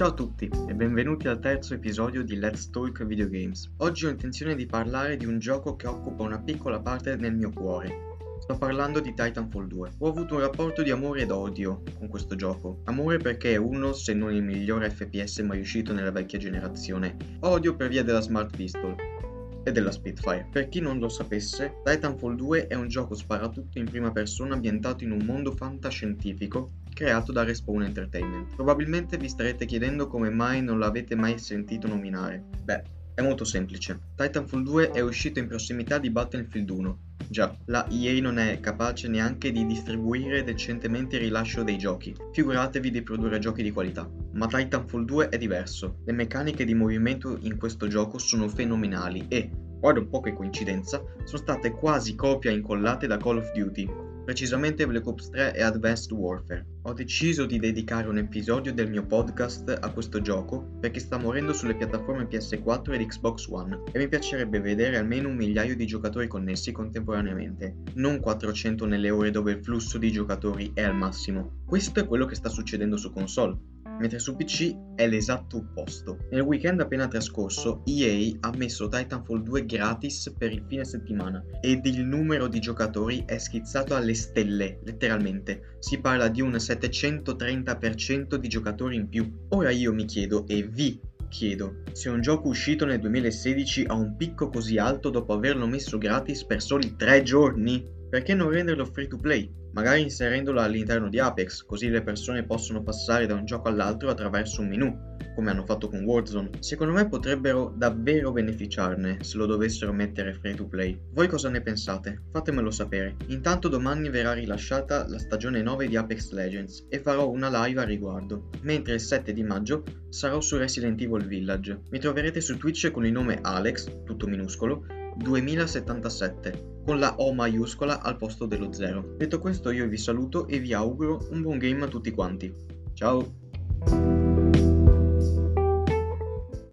Ciao a tutti e benvenuti al terzo episodio di Let's Talk Video Games. Oggi ho intenzione di parlare di un gioco che occupa una piccola parte nel mio cuore. Sto parlando di Titanfall 2. Ho avuto un rapporto di amore ed odio con questo gioco. Amore perché è uno, se non il migliore FPS mai uscito nella vecchia generazione. Odio per via della Smart Pistol e della Spitfire. Per chi non lo sapesse, Titanfall 2 è un gioco sparatutto in prima persona ambientato in un mondo fantascientifico creato da Respawn Entertainment. Probabilmente vi starete chiedendo come mai non l'avete mai sentito nominare. Beh, è molto semplice. Titanfall 2 è uscito in prossimità di Battlefield 1. Già, la EA non è capace neanche di distribuire decentemente il rilascio dei giochi. Figuratevi di produrre giochi di qualità. Ma Titanfall 2 è diverso. Le meccaniche di movimento in questo gioco sono fenomenali e, guarda un po' che coincidenza, sono state quasi copia incollate da Call of Duty, precisamente Black Ops 3 e Advanced Warfare. Ho deciso di dedicare un episodio del mio podcast a questo gioco perché sta morendo sulle piattaforme PS4 ed Xbox One e mi piacerebbe vedere almeno un migliaio di giocatori connessi contemporaneamente, non 400 nelle ore dove il flusso di giocatori è al massimo. Questo è quello che sta succedendo su console mentre su PC è l'esatto opposto. Nel weekend appena trascorso, EA ha messo Titanfall 2 gratis per il fine settimana ed il numero di giocatori è schizzato alle stelle, letteralmente. Si parla di un 730% di giocatori in più. Ora io mi chiedo e vi chiedo, se un gioco uscito nel 2016 ha un picco così alto dopo averlo messo gratis per soli 3 giorni, perché non renderlo free to play? magari inserendolo all'interno di Apex, così le persone possono passare da un gioco all'altro attraverso un menu, come hanno fatto con Warzone. Secondo me potrebbero davvero beneficiarne se lo dovessero mettere free to play. Voi cosa ne pensate? Fatemelo sapere. Intanto domani verrà rilasciata la stagione 9 di Apex Legends e farò una live a riguardo, mentre il 7 di maggio sarò su Resident Evil Village. Mi troverete su Twitch con il nome Alex, tutto minuscolo, 2077 con la O maiuscola al posto dello 0. Detto questo io vi saluto e vi auguro un buon game a tutti quanti. Ciao!